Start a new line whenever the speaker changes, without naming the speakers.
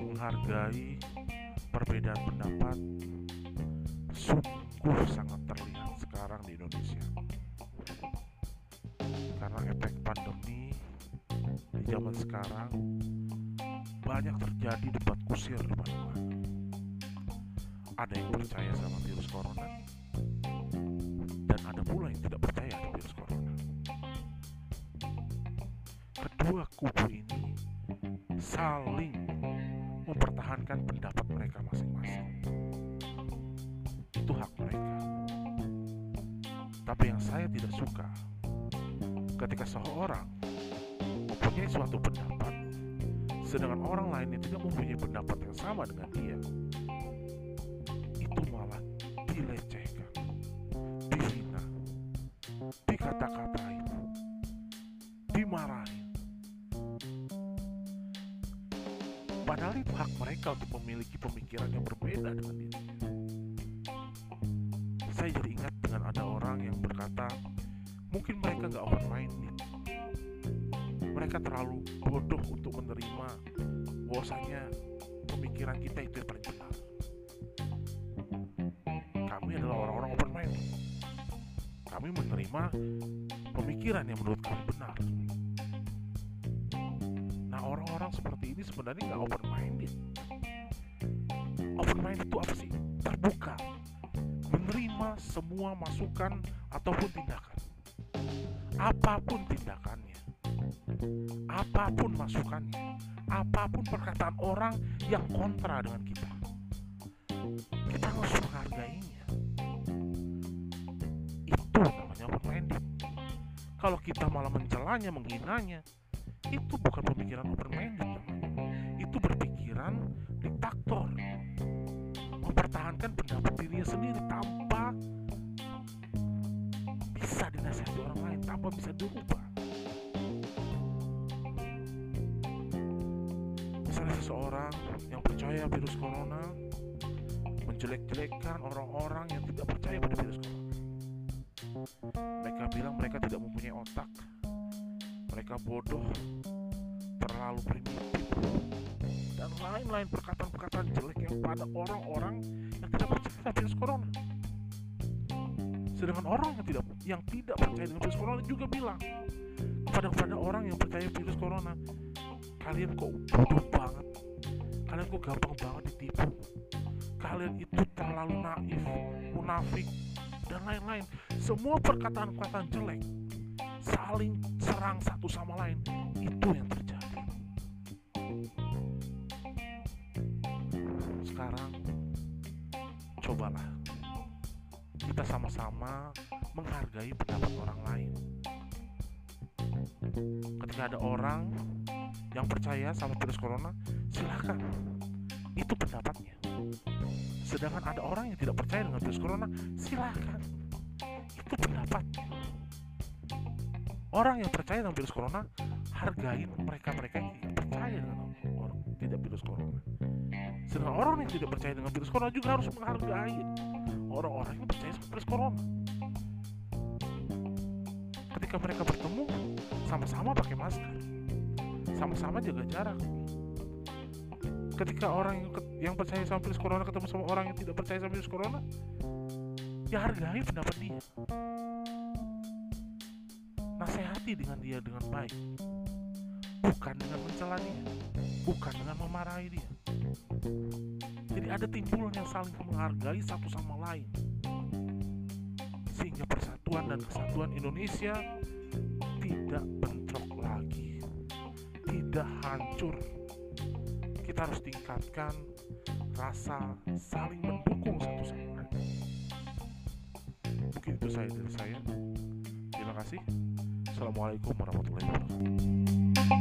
menghargai perbedaan pendapat sungguh sangat terlihat sekarang di Indonesia. Karena efek pandemi di zaman sekarang banyak terjadi debat kusir di mana ada yang percaya sama virus corona dan ada pula yang tidak percaya sama virus corona. Kedua kubu ini saling mempertahankan pendapat mereka masing-masing. Itu hak mereka. Tapi yang saya tidak suka ketika seseorang mempunyai suatu pendapat sedangkan orang lain yang tidak mempunyai pendapat yang sama dengan dia itu malah dilecehkan dihina dikata-katain dimarahin padahal itu hak mereka untuk memiliki pemikiran yang berbeda dengan dirinya saya jadi ingat dengan ada orang yang berkata mungkin mereka nggak open minded mereka terlalu bodoh untuk menerima bahwasanya pemikiran kita itu yang paling benar. Kami adalah orang-orang open minded kami menerima pemikiran yang menurut kami benar orang-orang seperti ini sebenarnya nggak open minded open minded itu apa sih? Terbuka. Menerima semua masukan ataupun tindakan. Apa pun tindakannya. Apa pun masukannya. Apa pun perkataan orang yang kontra dengan kita. Kita harus menghargainya. Itu namanya open minded kalau kita malah mencelanya menghinanya itu bukan pemikiran open minded itu berpikiran diktator. Mempertahankan pendapat dirinya sendiri tanpa bisa dinasihati orang lain tanpa bisa dirubah. Misalnya seseorang yang percaya virus corona menjelek-jelekkan orang-orang yang tidak percaya pada virus corona. Mereka bilang mereka tidak mempunyai otak. Mereka bodoh terlalu primitif dan lain-lain perkataan-perkataan jelek yang pada orang-orang yang tidak percaya pada virus corona. Sedangkan orang yang tidak yang tidak percaya dengan virus corona juga bilang kepada kepada orang yang percaya virus corona kalian kok bodoh banget. Kalian kok gampang banget ditipu. Kalian itu terlalu naif munafik dan lain-lain. Semua perkataan-perkataan jelek saling serang satu sama lain. Itu yang terjadi cobalah kita sama-sama menghargai pendapat orang lain. Ketika ada orang yang percaya sama virus corona silakan. Itu pendapatnya. Sedangkan ada orang yang tidak percaya dengan virus corona silakan. Itu pendapatnya. Orang yang percaya dengan virus corona hargain mereka-mereka yang sedangkan orang yang tidak percaya dengan virus corona juga harus menghargai orang-orang yang percaya sama virus corona. Ketika mereka bertemu sama-sama pakai masker. Sama-sama jaga jarak. Ketika orang yang, yang percaya sama virus corona ketemu sama orang yang tidak percaya sama virus corona ya hargai pendapat dia. Nasihati dengan dia dengan baik bukan dengan mencela dia. Bukan dengan memarahi dia. Jadi ada timbulnya saling menghargai satu sama lain. Sehingga persatuan dan kesatuan Indonesia tidak bentrok lagi. Tidak hancur. Kita harus tingkatkan rasa saling mendukung satu sama lain. Mungkin itu saya dari saya. Terima kasih. Assalamualaikum warahmatullahi wabarakatuh うん。